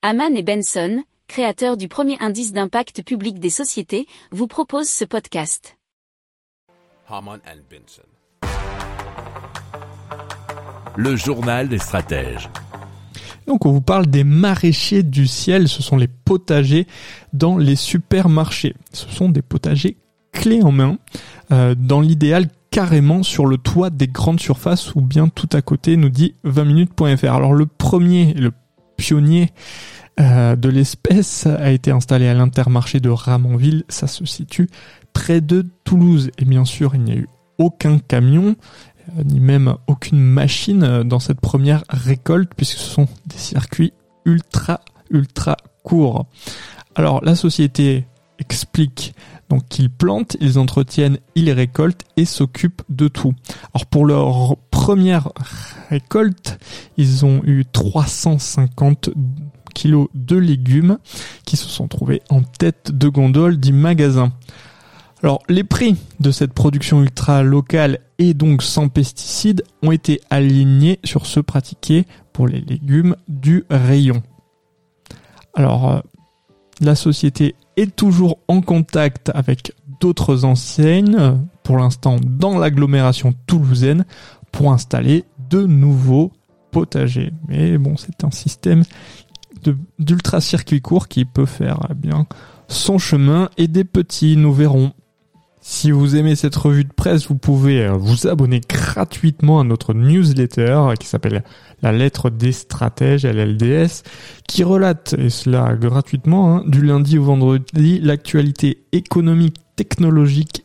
Haman et Benson, créateurs du premier indice d'impact public des sociétés, vous proposent ce podcast. Haman and Benson. Le journal des stratèges. Donc on vous parle des maraîchers du ciel, ce sont les potagers dans les supermarchés. Ce sont des potagers clés en main, euh, dans l'idéal carrément sur le toit des grandes surfaces ou bien tout à côté, nous dit 20minutes.fr. Alors le premier, le pionnier euh, de l'espèce a été installé à l'intermarché de Ramonville, ça se situe près de Toulouse. Et bien sûr, il n'y a eu aucun camion, euh, ni même aucune machine euh, dans cette première récolte, puisque ce sont des circuits ultra, ultra courts. Alors, la société explique donc qu'ils plantent, ils entretiennent, ils récoltent et s'occupent de tout. Alors pour leur première récolte, ils ont eu 350 kilos de légumes qui se sont trouvés en tête de gondole du magasin. Alors les prix de cette production ultra locale et donc sans pesticides ont été alignés sur ceux pratiqués pour les légumes du rayon. Alors euh, la société est toujours en contact avec d'autres enseignes, pour l'instant dans l'agglomération toulousaine, pour installer de nouveaux potagers. Mais bon, c'est un système d'ultra circuit court qui peut faire eh bien son chemin et des petits, nous verrons. Si vous aimez cette revue de presse, vous pouvez euh, vous abonner gratuitement à notre newsletter qui s'appelle La lettre des stratèges, LLDS, qui relate, et cela gratuitement, hein, du lundi au vendredi, l'actualité économique, technologique,